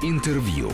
Интервью.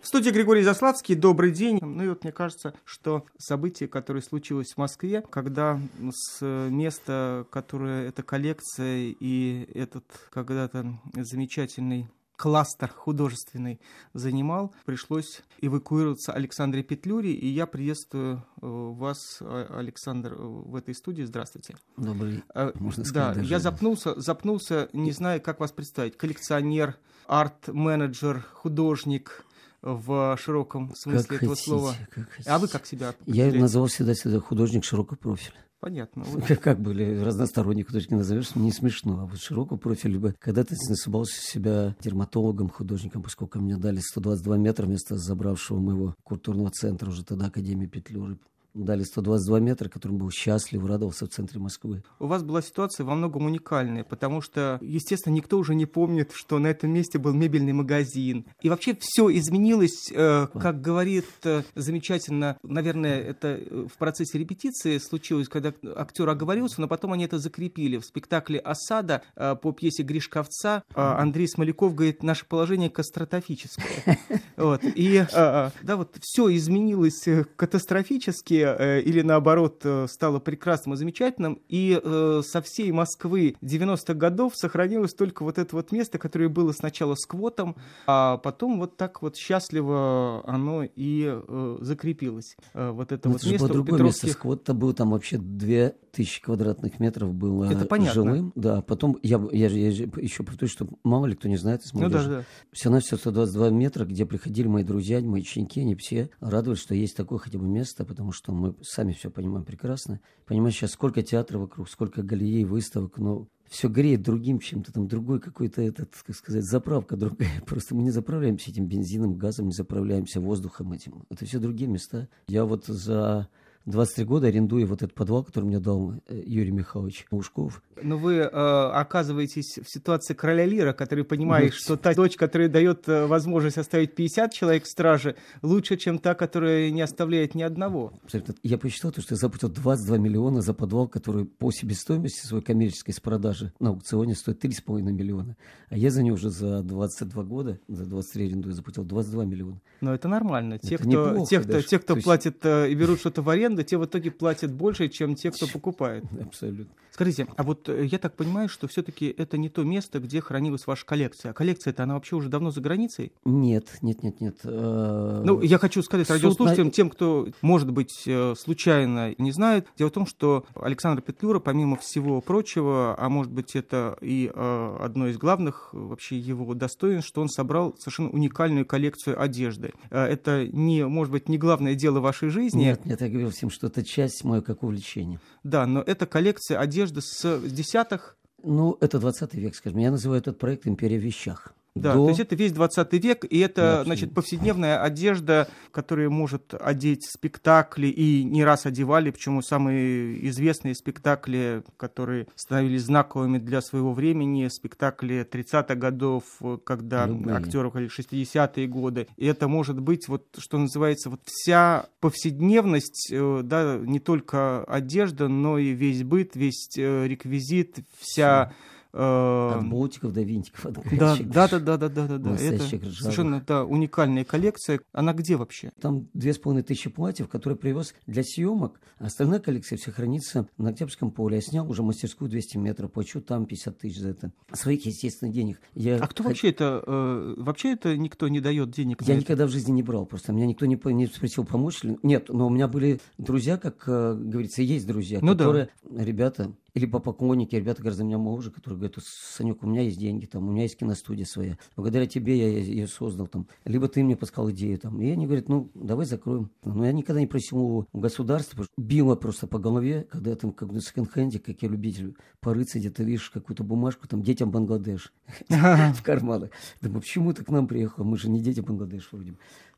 В студии Григорий Заславский. Добрый день. Ну и вот мне кажется, что событие, которое случилось в Москве, когда с места, которое эта коллекция и этот когда-то замечательный кластер художественный занимал, пришлось эвакуироваться Александре Петлюре, и я приветствую э, вас, Александр, в этой студии. Здравствуйте. Добрый, э, можно сказать, Да, даже... я запнулся, запнулся, не знаю, как вас представить. Коллекционер, арт-менеджер, художник, в широком смысле как этого хотите, слова. Как а вы как себя Я называл всегда, всегда художник широкого профиля. Понятно. Как, как были разносторонние художники назовешь, не смешно. А вот широкого профиля, либо когда ты назывался себя дерматологом, художником, поскольку мне дали 122 метра вместо забравшего моего культурного центра, уже тогда Академии Петлюры, дали 122 метра, которым был счастлив, радовался в центре Москвы. У вас была ситуация во многом уникальная, потому что, естественно, никто уже не помнит, что на этом месте был мебельный магазин. И вообще все изменилось, э, как говорит э, замечательно, наверное, это э, в процессе репетиции случилось, когда актер оговорился, но потом они это закрепили. В спектакле «Осада» э, по пьесе Гришковца э, Андрей Смоляков говорит, наше положение катастрофическое. Вот. И да, вот все изменилось катастрофически, э, или наоборот э, стало прекрасным и замечательным, и э, со всей Москвы 90-х годов сохранилось только вот это вот место, которое было сначала сквотом, а потом вот так вот счастливо оно и закрепилось. Вот это Но вот это место было Петровских... место. Сквот-то был там вообще две тысячи квадратных метров было это понятно. жилым. Да, потом я, я, я, я еще повторюсь, что мало ли кто не знает из ну, да, да. Все на все 122 метра, где приходили мои друзья, мои ученики, они все радовались, что есть такое хотя бы место, потому что мы сами все понимаем прекрасно. Понимаешь, сейчас сколько театров вокруг, сколько галереи, выставок, но все греет другим чем-то, там другой какой-то этот, как сказать, заправка другая. Просто мы не заправляемся этим бензином, газом, не заправляемся воздухом этим. Это все другие места. Я вот за 23 года арендую вот этот подвал, который мне дал э, Юрий Михайлович Ушков. Но вы э, оказываетесь в ситуации короля Лира, который понимает, что та дочь, которая дает э, возможность оставить 50 человек в страже, лучше, чем та, которая не оставляет ни одного. Абсолютно. Я посчитал, то, что я заплатил 22 миллиона за подвал, который по себестоимости своей коммерческой с продажи на аукционе стоит 3,5 миллиона. А я за него уже за 22 года, за 23 арендую, заплатил 22 миллиона. Но это нормально. Те, это кто, те, кто, те, кто платит э, и берут что-то в аренду, аренды, те в итоге платят больше, чем те, кто покупает. Абсолютно. Скажите, а вот э, я так понимаю, что все-таки это не то место, где хранилась ваша коллекция. А коллекция-то она вообще уже давно за границей? Нет, нет, нет, нет. Э, ну, я хочу сказать радиослушателям, тем, кто, может быть, э, случайно не знает. Дело в том, что Александр Петлюра, помимо всего прочего, а может быть, это и одно из главных вообще его достоинств, что он собрал совершенно уникальную коллекцию одежды. Это не, может быть, не главное дело вашей жизни. Нет, нет, я говорил всем, что это часть моего как увлечения. Да, но это коллекция одежды с десятых. Ну, это 20 век, скажем. Я называю этот проект «Империя в вещах». Да, до... то есть это весь 20 век, и это, да, значит, повседневная одежда, которая может одеть спектакли, и не раз одевали, почему самые известные спектакли, которые становились знаковыми для своего времени, спектакли 30-х годов, когда Любые. актеры ходили 60-е годы. И это может быть, вот, что называется, вот вся повседневность, э, да, не только одежда, но и весь быт, весь э, реквизит, вся... Все от болтиков до винтиков. От да, да, да, да, да, да, да, да. Это совершенно да, уникальная коллекция. Она где вообще? Там две с половиной тысячи платьев, которые привез для съемок. Остальная коллекция все хранится на Октябрьском поле. Я снял уже мастерскую 200 метров, плачу там 50 тысяч за это. Своих, естественно, денег. Я а кто вообще это? Э, вообще это никто не дает денег? Я никогда в жизни не брал. Просто меня никто не, не спросил, помочь ли. Нет, но у меня были друзья, как э, говорится, есть друзья, ну, которые, да. ребята, или по поклонники, ребята говорят, за меня моложе, которые говорят, Санек, у меня есть деньги, там, у меня есть киностудия своя. Благодаря тебе я ее создал. Там. Либо ты мне подсказал идею. Там. И они говорят, ну, давай закроем. Но я никогда не просил у государства. Било просто по голове, когда там как на секонд-хенде, как я любитель, порыться где-то, видишь, какую-то бумажку, там, детям Бангладеш в карманах. Думаю, почему ты к нам приехал? Мы же не дети Бангладеш вроде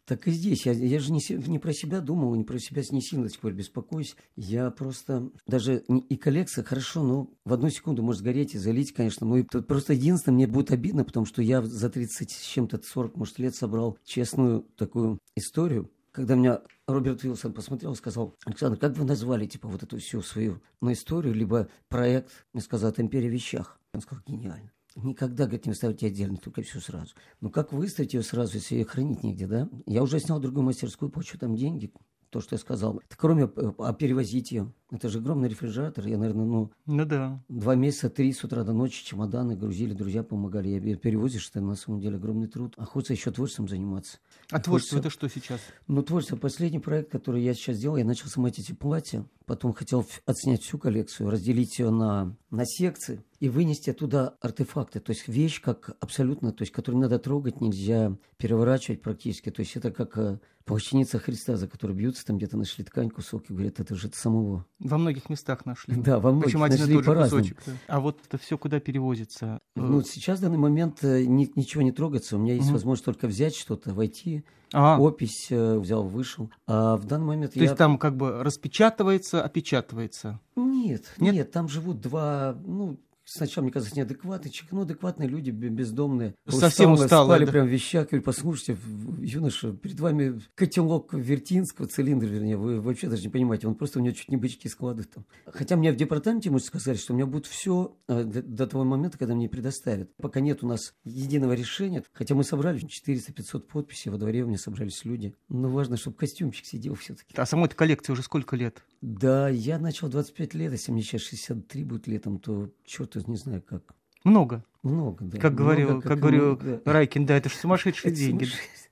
так и здесь. Я, я же не, не про себя думал, не про себя не сильно до сих пор беспокоюсь. Я просто... Даже и коллекция, хорошо, но в одну секунду может сгореть и залить, конечно. Но и тут просто единственное, мне будет обидно, потому что я за 30 с чем-то 40, может, лет собрал честную такую историю, когда меня Роберт Вилсон посмотрел и сказал, Александр, как вы назвали, типа, вот эту всю свою ну, историю, либо проект, мне сказал, от «Империя вещах». Он сказал, гениально. Никогда, говорит, не выставите отдельно, только все сразу. Ну, как выставить ее сразу, если ее хранить негде, да? Я уже снял другую мастерскую, получу там деньги, то, что я сказал. Так кроме, э, а перевозить ее, это же огромный рефрижератор. Я, наверное, ну, ну да. два месяца, три с утра до ночи чемоданы грузили, друзья помогали. Я перевозишь, это на самом деле огромный труд. А хочется еще творчеством заниматься. А, творчество это что сейчас? Ну, творчество. Последний проект, который я сейчас делал, я начал эти платья. Потом хотел отснять всю коллекцию, разделить ее на, на секции и вынести оттуда артефакты. То есть вещь как абсолютно, то есть которую надо трогать, нельзя переворачивать практически. То есть это как э, плащаница Христа, за которой бьются, там где-то нашли ткань, кусок, и говорят, это же это самого во многих местах нашли. Да, во многих Причем один и тот же кусочек. Да. А вот это все куда перевозится? Ну, сейчас в данный момент э, ни, ничего не трогается. У меня есть угу. возможность только взять что-то, войти, а. опись э, взял, вышел. А в данный момент То я... есть там как бы распечатывается, опечатывается? Нет, нет, нет, там живут два, ну, Сначала, мне казалось, неадекватный человек, ну, адекватные люди, бездомные. Совсем усталые. Спали да? прям в вещах. Я говорю, послушайте, юноша, перед вами котелок Вертинского, цилиндр, вернее, вы вообще даже не понимаете, он просто у него чуть не бычки складывает там. Хотя мне в департаменте, можно сказать, что у меня будет все э, до, до того момента, когда мне предоставят. Пока нет у нас единого решения, хотя мы собрали 400-500 подписей, во дворе у меня собрались люди. Но важно, чтобы костюмчик сидел все-таки. А самой этой коллекции уже сколько лет? Да, я начал 25 лет, если мне сейчас 63 будет летом, то черт то не знаю как. Много. Много, да. Как говорил, Много, как, как говорил да. Райкин, да, это же сумасшедшие это деньги.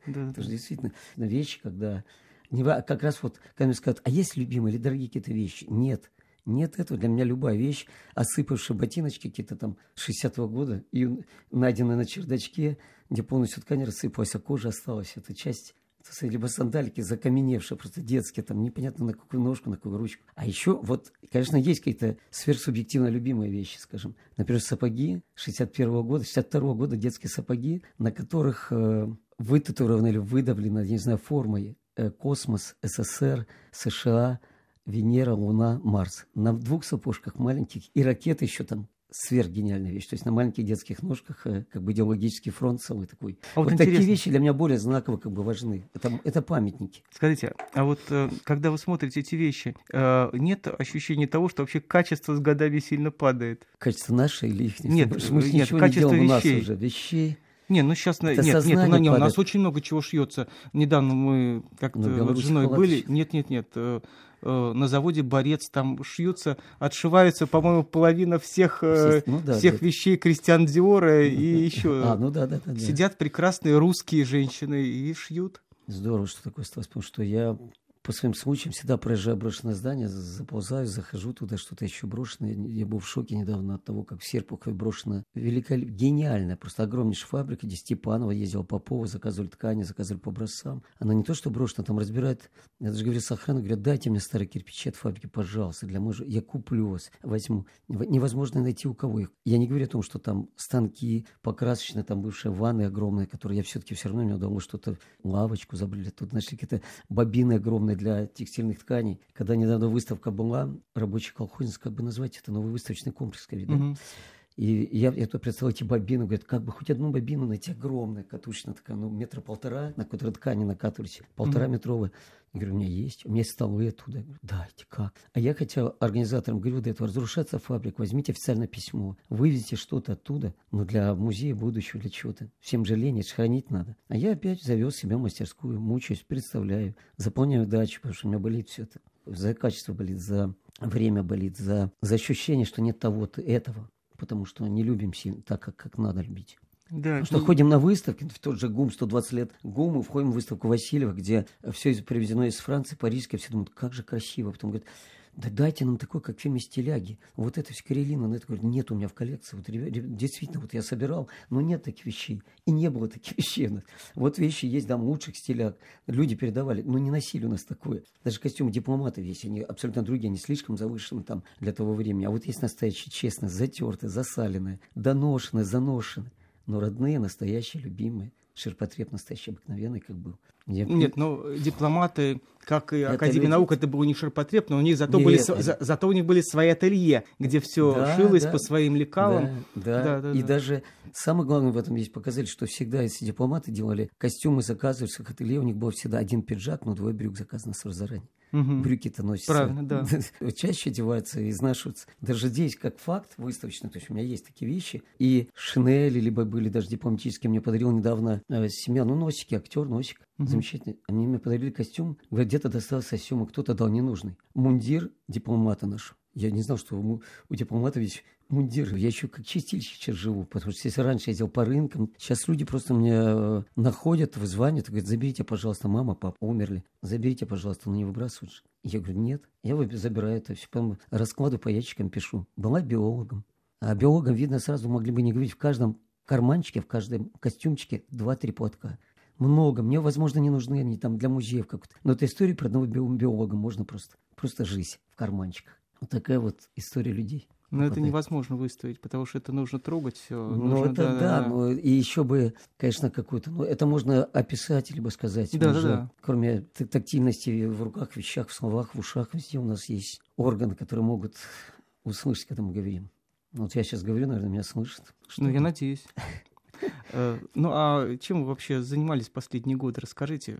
Да. Это же действительно вещи, когда... Не, как раз вот, когда мне скажут, а есть любимые или дорогие какие-то вещи? Нет. Нет этого. Для меня любая вещь, осыпавшие ботиночки какие-то там 60-го года и найденные на чердачке, где полностью ткань рассыпалась, а кожа осталась. Это часть либо сандалики закаменевшие, просто детские, там непонятно на какую ножку, на какую ручку. А еще вот, конечно, есть какие-то сверхсубъективно любимые вещи, скажем. Например, сапоги 61 -го года, 62 -го года детские сапоги, на которых э, вытатуированы или выдавлено, я не знаю, формой э, космос, СССР, США, Венера, Луна, Марс. На двух сапожках маленьких и ракеты еще там сверхгениальная вещь. То есть на маленьких детских ножках э, как бы идеологический фронт целый такой. А вот вот такие вещи для меня более знаково как бы важны. Это, это памятники. Скажите, а вот э, когда вы смотрите эти вещи, э, нет ощущения того, что вообще качество с годами сильно падает? Качество наше или их? Нет, мы нет, качество не вещей. уже. Вещей. Не, ну сейчас это нет, нет, у, у нас очень много чего шьется. Недавно мы как-то ну, с женой были. Нет, нет, нет. Э, на заводе борец, там шьются, отшиваются, по-моему, половина всех, э, ну, да, всех да. вещей Кристиан Диора и еще. А, ну да, да, да. Сидят прекрасные русские женщины и шьют. Здорово, что такое осталось, потому что я по своим случаям всегда проезжаю брошенное здание, заползаю, захожу туда, что-то еще брошенное. Я был в шоке недавно от того, как в Серпухове брошено. Великолепно, гениальная, просто огромнейшая фабрика, где Степанова ездила Попова, заказывали ткани, заказывали по образцам. Она не то, что брошена, там разбирает, я даже говорю с охраной, говорят, дайте мне старые кирпичи от фабрики, пожалуйста, для мужа. Я куплю вас, возьму. Невозможно найти у кого их. Я не говорю о том, что там станки покрасочные, там бывшие ванны огромные, которые я все-таки все равно мне удалось что-то, лавочку забыли, тут нашли какие-то бобины огромные формы для текстильных тканей. Когда недавно выставка была, рабочий колхозниц, как бы назвать это, новый выставочный комплекс, видно. Угу. И я, я то представил эти бобины, говорят, как бы хоть одну бобину найти огромная, катушечная такая, ну, метра полтора, на которой ткани накатывались, полтора mm-hmm. метровая. Я говорю, у меня есть, у меня есть столы оттуда. Я говорю, дайте, как? А я хотел организаторам, говорю, до этого разрушаться фабрика, возьмите официальное письмо, вывезите что-то оттуда, но для музея будущего, для чего-то. Всем же лень, хранить надо. А я опять завез себя в мастерскую, мучаюсь, представляю, заполняю дачу, потому что у меня болит все это. За качество болит, за время болит, за, за ощущение, что нет того-то, этого потому что не любим сильно так, как, как надо любить. Да, Потому что ну... ходим на выставки, в тот же ГУМ, 120 лет ГУМу, входим в выставку Васильева, где все привезено из Франции, парижское, все думают, как же красиво. Потом говорят, да дайте нам такой, как в фильме «Стиляги». Вот это все Карелина, но это говорит, нет у меня в коллекции. Вот действительно, вот я собирал, но нет таких вещей. И не было таких вещей. Вот вещи есть, там, лучших стиляг. Люди передавали, но не носили у нас такое. Даже костюмы дипломатов есть, они абсолютно другие, они слишком завышены там для того времени. А вот есть настоящие, честно, затертые, засаленные, доношенные, заношенные. Но родные, настоящие, любимые. Ширпотреб настоящий, обыкновенный, как был. Я... Нет, ну дипломаты как и это Академия ведь... наук, это был не ширпотреб, но у них зато, Нет, были, это... за, зато у них были свои ателье, где все да, шилось да, по своим лекалам. Да, да. Да, да, и да. даже самое главное в этом есть показали, что всегда, если дипломаты делали костюмы, заказывали в ателье, у них был всегда один пиджак, но двое брюк заказано сразу заранее. Угу. Брюки-то носятся. Правильно, да. Чаще одеваются и изнашиваются. Даже здесь, как факт выставочный, то есть у меня есть такие вещи. И Шинели, либо были даже дипломатические, мне подарил недавно э, семья, ну, носики, актер, носик. Угу. Замечательный. Они мне подарили костюм. Говорят, где-то достался костюм, а кто-то дал ненужный. Мундир дипломата наш. Я не знал, что у, у дипломата ведь мундир. Я еще как чистильщик сейчас живу, потому что если раньше я ездил по рынкам, сейчас люди просто мне э, находят, вызванивают, говорят, заберите, пожалуйста, мама, папа умерли, заберите, пожалуйста, ну не выбрасывают. Я говорю, нет, я забираю это все, потом раскладываю по ящикам, пишу. Была биологом. А биологам, видно, сразу могли бы не говорить, в каждом карманчике, в каждом костюмчике два-три платка много. Мне, возможно, не нужны они там для музеев как-то. Но это история про одного биолога. Можно просто, просто жизнь в карманчиках. Вот такая вот история людей. Но это невозможно выставить, потому что это нужно трогать все. Ну, нужно, это да, да, да. Ну, и еще бы, конечно, какую-то... Ну, это можно описать, либо сказать. Да, да, да. Кроме тактильности в руках, вещах, в словах, в ушах, везде у нас есть органы, которые могут услышать, когда мы говорим. Вот я сейчас говорю, наверное, меня слышат. Ну, я надеюсь. Э, ну, а чем вы вообще занимались последние годы? Расскажите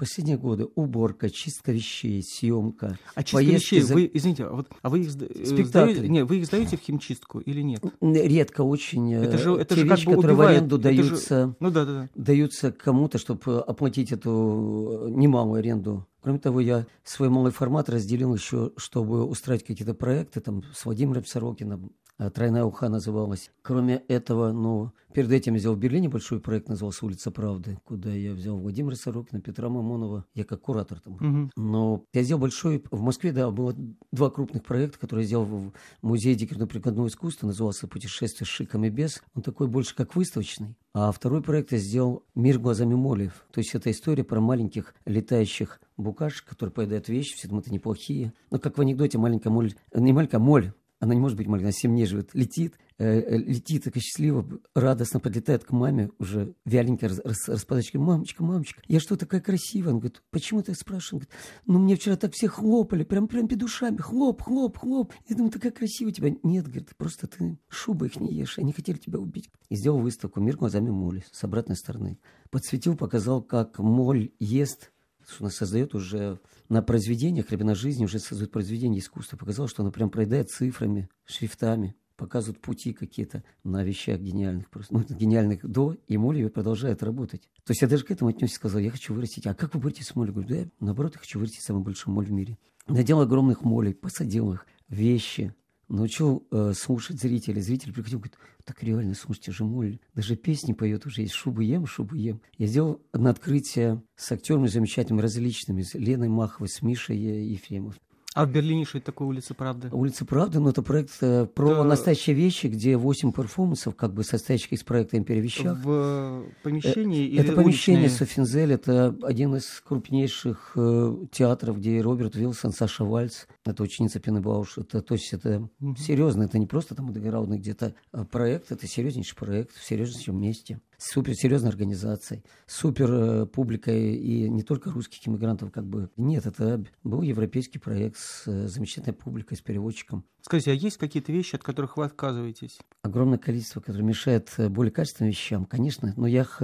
последние годы уборка, чистка вещей, съемка. А чистка вещей, за... вы, извините, а вот, а вы их сдаете, не, вы их сдаете в химчистку или нет? Редко очень. Это же, это Те же вещи, как бы которые убивает. в аренду даются, же... ну, да, да, да. даются кому-то, чтобы оплатить эту немалую аренду. Кроме того, я свой малый формат разделил еще, чтобы устраивать какие-то проекты там, с Владимиром Сорокиным, а «Тройная уха» называлась. Кроме этого, ну, перед этим я сделал в Берлине большой проект, назывался «Улица правды», куда я взял Владимира Сорокина, Петра Мамонова, я как куратор там. Угу. Но я сделал большой... В Москве, да, было два крупных проекта, которые я сделал в Музее декоративно-прикладного искусства, назывался «Путешествие с шиком и без». Он такой больше как выставочный. А второй проект я сделал «Мир глазами молев». То есть это история про маленьких летающих букашек, которые поедают вещи, все думают, это неплохие. Но как в анекдоте маленькая моль, не маленькая моль, она не может быть маленькой, она 7 дней летит, э, э, летит такая счастливо, радостно подлетает к маме, уже вяленькая, рас, рас, распадочка, мамочка, мамочка, я что такая красивая? Он говорит, почему ты спрашиваешь? Говорит, ну мне вчера так все хлопали, прям, прям перед ушами, хлоп, хлоп, хлоп. Я думаю, такая красивая тебя. Нет, говорит, просто ты шубы их не ешь, они хотели тебя убить. И сделал выставку «Мир глазами моли» с обратной стороны. Подсветил, показал, как моль ест что она создает уже на произведениях, либо на жизни уже создает произведение искусства. Показал, что она прям проедает цифрами, шрифтами, показывает пути какие-то на вещах гениальных, просто, ну, гениальных до, и Молли продолжает работать. То есть я даже к этому отнесся, сказал, я хочу вырастить. А как вы будете с молью? Говорю, да, я, наоборот, я хочу вырастить самый большой моль в мире. Надел огромных молей, посадил их, вещи, научил э, слушать зрителей. Зритель приходил, говорит, так реально, слушайте, же моль, даже песни поет уже, есть шубу ем, шубу ем. Я сделал на открытие с актерами замечательными, различными, с Леной Маховой, с Мишей Ефремов. А в Берлине что это такое улица Правды? Улица Правды, ну это проект э, про да. настоящие вещи, где 8 перформансов, как бы состоящих из проекта «Империя вещах». В помещении э, Это помещение уличные? Софинзель, это один из крупнейших э, театров, где Роберт Вилсон, Саша Вальц, это ученица Пенебауш. Это, то есть это угу. серьезно, это не просто там underground где-то а проект, это серьезнейший проект в серьезнейшем месте супер серьезной организацией, супер э, публикой и не только русских иммигрантов, как бы. Нет, это был европейский проект с э, замечательной публикой, с переводчиком. Скажите, а есть какие-то вещи, от которых вы отказываетесь? Огромное количество, которое мешает э, более качественным вещам, конечно, но я их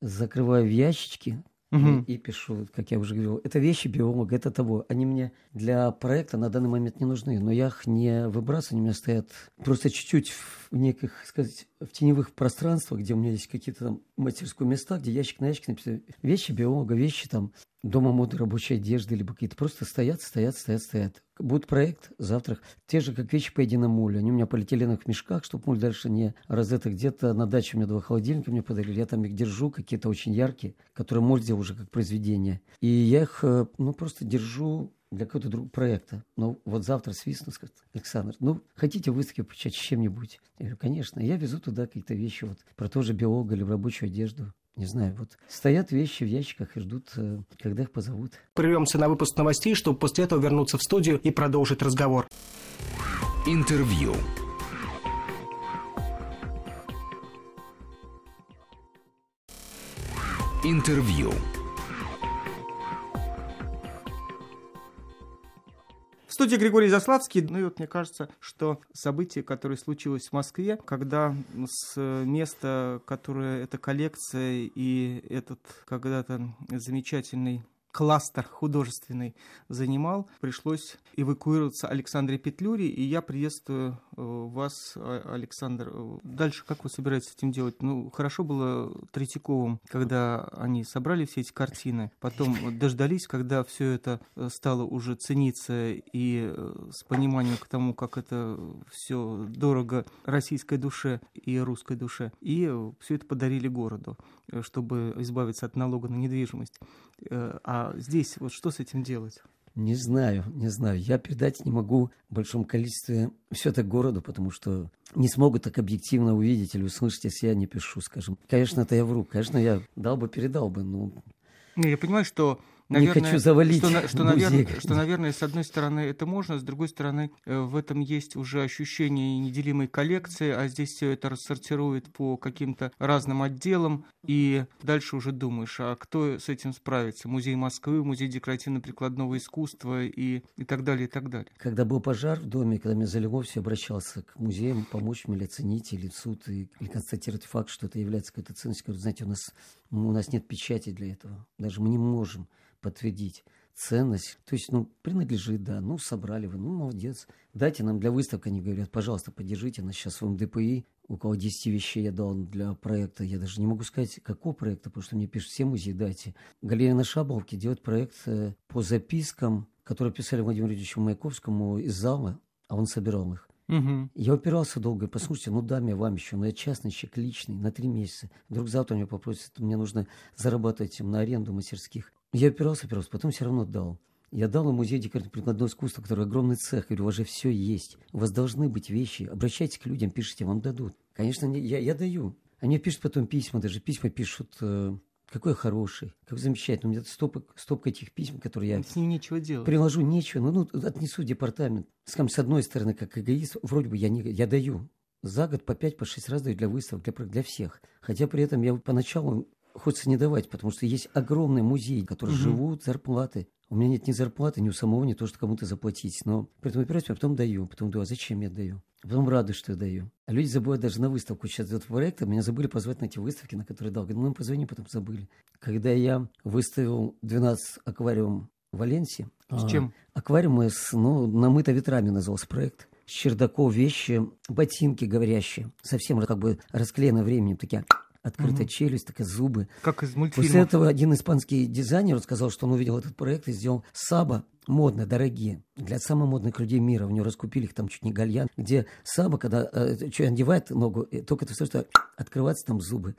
закрываю в ящички, угу. и, и пишу, как я уже говорил. Это вещи биолога, это того. Они мне для проекта на данный момент не нужны, но я их не выбрасываю, они у меня стоят просто чуть-чуть в неких, сказать, в теневых пространствах, где у меня есть какие-то там мастерские места, где ящик на ящик написано вещи биолога, вещи там дома моды, рабочей одежды, либо какие-то просто стоят, стоят, стоят, стоят. Будет проект завтра, те же, как вещи по единому молю. Они у меня полиэтиленовых мешках, чтобы моль дальше не разета где-то на даче. У меня два холодильника мне подарили. Я там их держу, какие-то очень яркие, которые моль сделал уже как произведение. И я их, э, ну, просто держу для какого-то другого проекта. Ну, вот завтра свистну, скажет Александр, ну, хотите выставки почать чем-нибудь? Я говорю, конечно. Я везу туда какие-то вещи вот про тоже биолога или рабочую одежду. Не знаю, вот стоят вещи в ящиках и ждут, э, когда их позовут. Прервемся на выпуск новостей, чтобы после этого вернуться в студию и продолжить разговор. Интервью. Интервью. Студии Григорий Заславский. Ну и вот мне кажется, что событие, которое случилось в Москве, когда с места, которое эта коллекция и этот когда-то замечательный кластер художественный занимал, пришлось эвакуироваться Александре Петлюре, и я приветствую э, вас, Александр. Дальше как вы собираетесь этим делать? Ну, хорошо было Третьяковым, когда они собрали все эти картины, потом дождались, когда все это э, стало уже цениться и э, с пониманием к тому, как это все дорого российской душе и русской душе, и все это подарили городу, чтобы избавиться от налога на недвижимость. А здесь вот что с этим делать? Не знаю, не знаю. Я передать не могу в большом количестве все это городу, потому что не смогут так объективно увидеть или услышать, если я не пишу, скажем. Конечно, это я вру. Конечно, я дал бы, передал бы, но... Я понимаю, что наверное, не хочу завалить что, что, наверное, что, наверное, с одной стороны это можно, с другой стороны э, в этом есть уже ощущение неделимой коллекции, а здесь все это рассортирует по каким-то разным отделам, и дальше уже думаешь, а кто с этим справится? Музей Москвы, музей декоративно-прикладного искусства и, и так далее, и так далее. Когда был пожар в доме, когда меня залило, все обращался к музеям, помочь мне или оценить, или в суд, или констатировать факт, что это является какой-то ценностью. Говорю, знаете, у нас, у нас нет печати для этого. Даже мы не можем подтвердить ценность. То есть, ну, принадлежит, да, ну, собрали вы, ну, молодец. Дайте нам для выставки, они говорят, пожалуйста, поддержите нас сейчас в МДПИ. Около 10 вещей я дал для проекта. Я даже не могу сказать, какого проекта, потому что мне пишут все музеи, дайте. Галерия на Шаболке делает проект э, по запискам, которые писали Владимиру Владимировичу Маяковскому из зала, а он собирал их. Угу. Я упирался долго, послушайте, ну дам я вам еще, но я частный чек личный, на три месяца. Вдруг завтра меня попросят, мне нужно зарабатывать на аренду мастерских. Я опирался, опирался, потом все равно дал. Я дал ему музей декоративно-прикладного искусства, который огромный цех. Я говорю, у вас же все есть. У вас должны быть вещи. Обращайтесь к людям, пишите, вам дадут. Конечно, не, я, я даю. Они пишут потом письма, даже письма пишут, э, какой хороший, как замечательный. У меня стопка, стопка этих писем, которые я... С ним нечего делать. Приложу нечего. Ну, ну отнесу в департамент. Скажем, с одной стороны, как эгоист, вроде бы я, не, я даю. За год по пять, по шесть раз даю для выставок, для, для всех. Хотя при этом я поначалу хочется не давать, потому что есть огромный музей, который угу. живут зарплаты. У меня нет ни зарплаты, ни у самого, ни то, что кому-то заплатить. Но поэтому опираюсь, а потом даю. Потом думаю, а зачем я даю? А потом радуюсь, что я даю. А люди забывают даже на выставку. Сейчас идет проект, меня забыли позвать на эти выставки, на которые дал. Говорю, ну, позвони, потом забыли. Когда я выставил 12 аквариум в Валенсии. С чем? А, аквариумы с, ну, намыто ветрами назывался проект. С чердаков вещи, ботинки говорящие. Совсем как бы расклеены временем, такие открытая угу. челюсть, такая зубы. Как из мультфильма. После этого один испанский дизайнер сказал, что он увидел этот проект и сделал саба модно, дорогие, для самых модных людей мира. У него раскупили их там чуть не гальян, где саба, когда э, что, одевает ногу, только это все, что открываются там зубы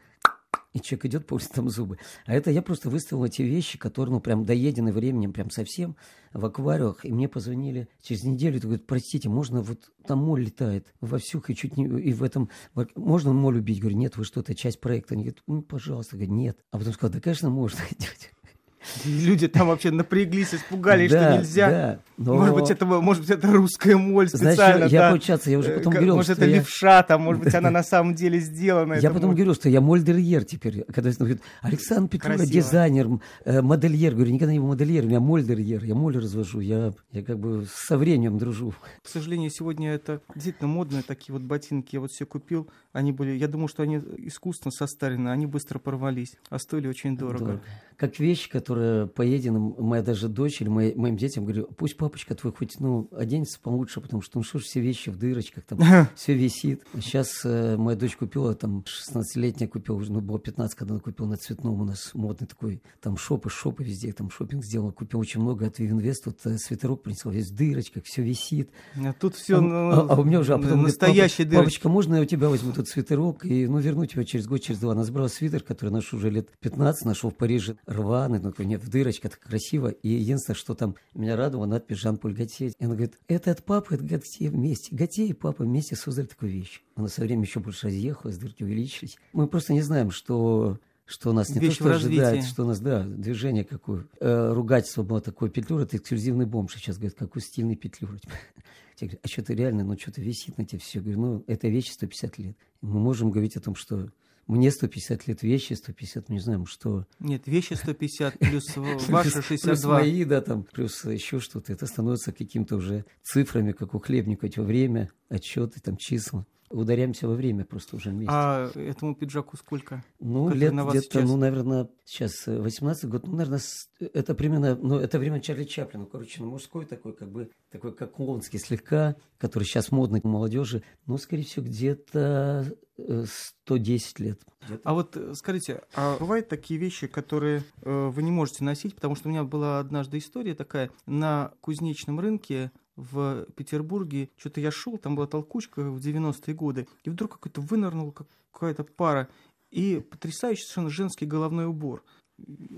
и человек идет по улице, там зубы. А это я просто выставил эти вещи, которые, ну, прям доедены временем, прям совсем в аквариумах. И мне позвонили через неделю, и говорят, простите, можно, вот там моль летает вовсю, и чуть не, и в этом, можно моль убить? Говорю, нет, вы что-то, часть проекта. Они говорят, ну, пожалуйста. Говорю, нет. А потом сказал, да, конечно, можно. Люди там вообще напряглись, испугались, да, что нельзя. Да, но... Может быть, это, может быть, это русская моль специально. Знаешь, я, да. получаться, я уже потом говорил, Может, это я... левша, там, может быть, она на самом деле сделана. Я потом говорю, что я мольдерьер теперь. Когда говорит, Александр Петрова, дизайнер, э, модельер. Говорю, никогда не был модельером, я мольдерьер, я моль развожу, я, я как бы со временем дружу. К сожалению, сегодня это действительно модные такие вот ботинки. Я вот все купил, они были, я думаю, что они искусственно состарены, они быстро порвались, а стоили очень дорого. дорого. Как вещи, которые поедены, моя даже дочь или мои, моим детям, говорю, пусть папочка твой хоть, ну, оденется получше, потому что, ну, что ж все вещи в дырочках, там все висит. Сейчас э, моя дочь купила, там, 16-летняя купила, ну, было 15, когда она купила на цветном у нас модный такой, там, шопы, шопы везде, там, шопинг сделала, купил очень много от Вивинвест, вот э, свитерок принесла, весь в дырочках, все висит. А тут все а, ну, а, а у меня уже, а потом настоящий говорит, папочка, можно я у тебя возьму тут свитерок и, ну, верну тебя через год, через два. Она забрала свитер, который ношу уже лет 15, нашел в Париже рваный, ну, нет, в дырочках, красиво. И единственное, что там меня радовало, надпись Жан-Поль Готье. И она говорит, это от папы, от Готье вместе. Готье и папа вместе создали такую вещь. Она со временем еще больше разъехалась, дырки увеличились. Мы просто не знаем, что что у нас не Вещь то, что ожидает, что у нас, да, движение какое. Э, ругательство было такое, петлюра, это эксклюзивный бомж. Сейчас говорят, какой стильный петлюра. а что-то реально, ну что-то висит на тебе все. Говорю, ну, эта вещь 150 лет. Мы можем говорить о том, что мне 150 лет вещи, 150, не знаю, что. Нет, вещи 150 плюс ваши 62. Плюс мои, да, там, плюс еще что-то. Это становится каким-то уже цифрами, как у Хлебника, эти время, отчеты, там, числа ударяемся во время просто уже вместе. А этому пиджаку сколько? Ну, как лет где-то, ну, наверное, сейчас 18 год, ну, наверное, это примерно, ну, это время Чарли Чаплина, короче, ну, мужской такой, как бы, такой, как клонский слегка, который сейчас модный у молодежи, ну, скорее всего, где-то 110 э, лет. А вот э, скажите, а бывают такие вещи, которые э, вы не можете носить, потому что у меня была однажды история такая на кузнечном рынке в Петербурге, что-то я шел, там была толкучка в 90-е годы, и вдруг какой-то вынырнул какая-то пара, и потрясающий совершенно женский головной убор,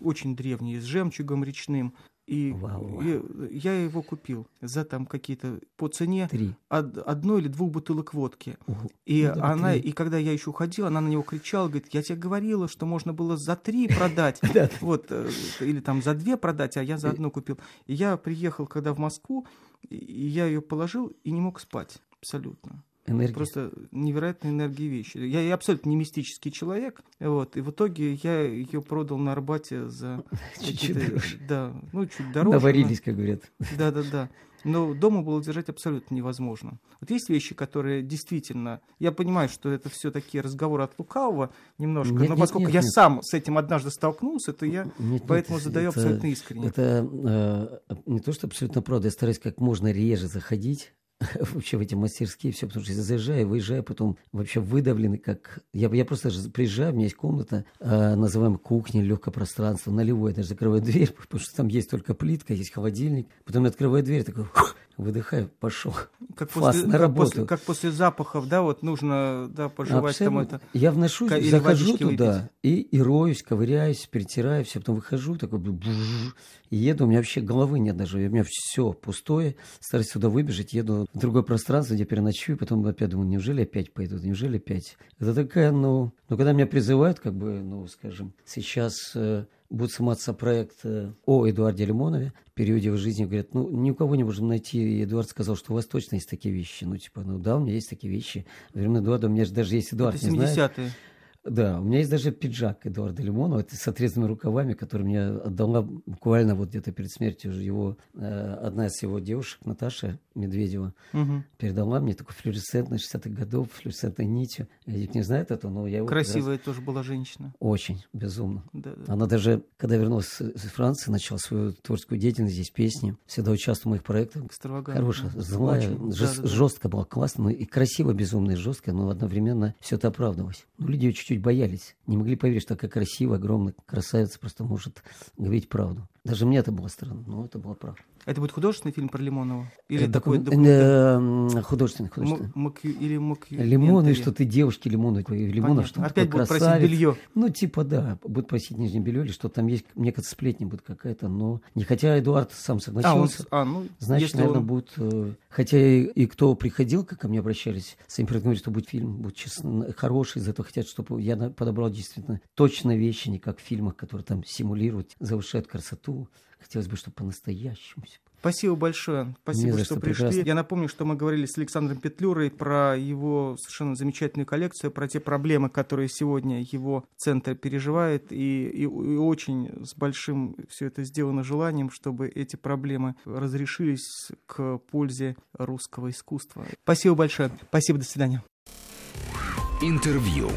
очень древний, с жемчугом речным, и Вау. я его купил за там какие-то по цене Три. Од, одной или двух бутылок водки. Угу. И ну, она, три. и когда я еще уходил, она на него кричала, говорит, я тебе говорила, что можно было за три продать, вот, э, или там за две продать, а я за одну купил. И я приехал, когда в Москву, и я ее положил и не мог спать абсолютно. Энергия. Просто невероятная энергия вещи. Я, я абсолютно не мистический человек, вот, и в итоге я ее продал на Арбате за чуть-чуть дороже. Да, ну чуть дороже. Наварились, как говорят. Да, да, да. Но дома было держать абсолютно невозможно. Вот есть вещи, которые действительно... Я понимаю, что это все такие разговоры от лукавого немножко, нет, но поскольку нет, я нет. сам с этим однажды столкнулся, то я нет, поэтому нет, задаю это, абсолютно искренне. Это э, не то, что абсолютно правда. Я стараюсь как можно реже заходить вообще в эти мастерские, все, потому что заезжаю, выезжаю, потом вообще выдавленный, как... Я, я просто приезжаю, у меня есть комната, э, называем кухня, легкое пространство, налевое, я даже закрываю дверь, потому что там есть только плитка, есть холодильник, потом я открываю дверь, такой, выдыхаю, пошел. Как после, на работу. После, как после запахов, да, вот нужно да, пожевать там это. Я вношусь, захожу туда и, и роюсь, ковыряюсь, перетираю, все, потом выхожу, такой и еду, у меня вообще головы нет даже, у меня все пустое, стараюсь сюда выбежать, еду в другое пространство, где переночую, потом опять думаю, неужели опять пойду, неужели опять? Это такая, ну, ну, когда меня призывают, как бы, ну, скажем, сейчас э, будет сниматься проект э, о Эдуарде Лимонове в периоде его жизни. Говорят, ну, ни у кого не можем найти. И Эдуард сказал, что у вас точно есть такие вещи. Ну, типа, ну да, у меня есть такие вещи. Времен Эдуарда у меня же даже есть Эдуард, Это 70-е. Да, у меня есть даже пиджак Эдуарда Лимонова это с отрезанными рукавами, который мне отдала буквально вот где-то перед смертью его, э, одна из его девушек, Наташа Медведева, угу. передала мне такой флюоресцентный 60-х годов, флюоресцентной нитью. Я не знаю это, но я его... Красивая раз... тоже была женщина. Очень, безумно. Да, да. Она даже, когда вернулась из Франции, начала свою творческую деятельность, здесь песни, всегда участвовала в моих проектах. Хорошая, злая, Очень, жест, да, да, жестко была, классно, и красиво, безумно, и жестко, но одновременно все это оправдывалось. Ну, люди чуть-чуть чуть боялись. Не могли поверить, что такая красивая, огромная красавица просто может говорить правду. Даже мне это было странно, но это было правда. Это будет художественный фильм про Лимонова? Или это такой документальный? Художественный, художественный. М- или мок... Лимоны, что ты девушки Лимоновой, Лимонов, что Опять будут просить белье. Ну, типа, да, будут просить нижнее белье, или что там есть, мне кажется, сплетни будет какая-то, но не хотя Эдуард сам согласился. А, он, а ну, значит, наверное, он... будет... Э, хотя и, и кто приходил, как ко мне обращались, сами говорили, что будет фильм, будет честно, хороший, зато хотят, чтобы я подобрал действительно точно вещи, не как в фильмах, которые там симулируют, завышают красоту. Хотелось бы, чтобы по-настоящему. Спасибо большое. Спасибо, что, что пришли. Прекрасно. Я напомню, что мы говорили с Александром Петлюрой про его совершенно замечательную коллекцию, про те проблемы, которые сегодня его центр переживает, и, и, и очень с большим все это сделано желанием, чтобы эти проблемы разрешились к пользе русского искусства. Спасибо большое. Спасибо, до свидания. Интервью.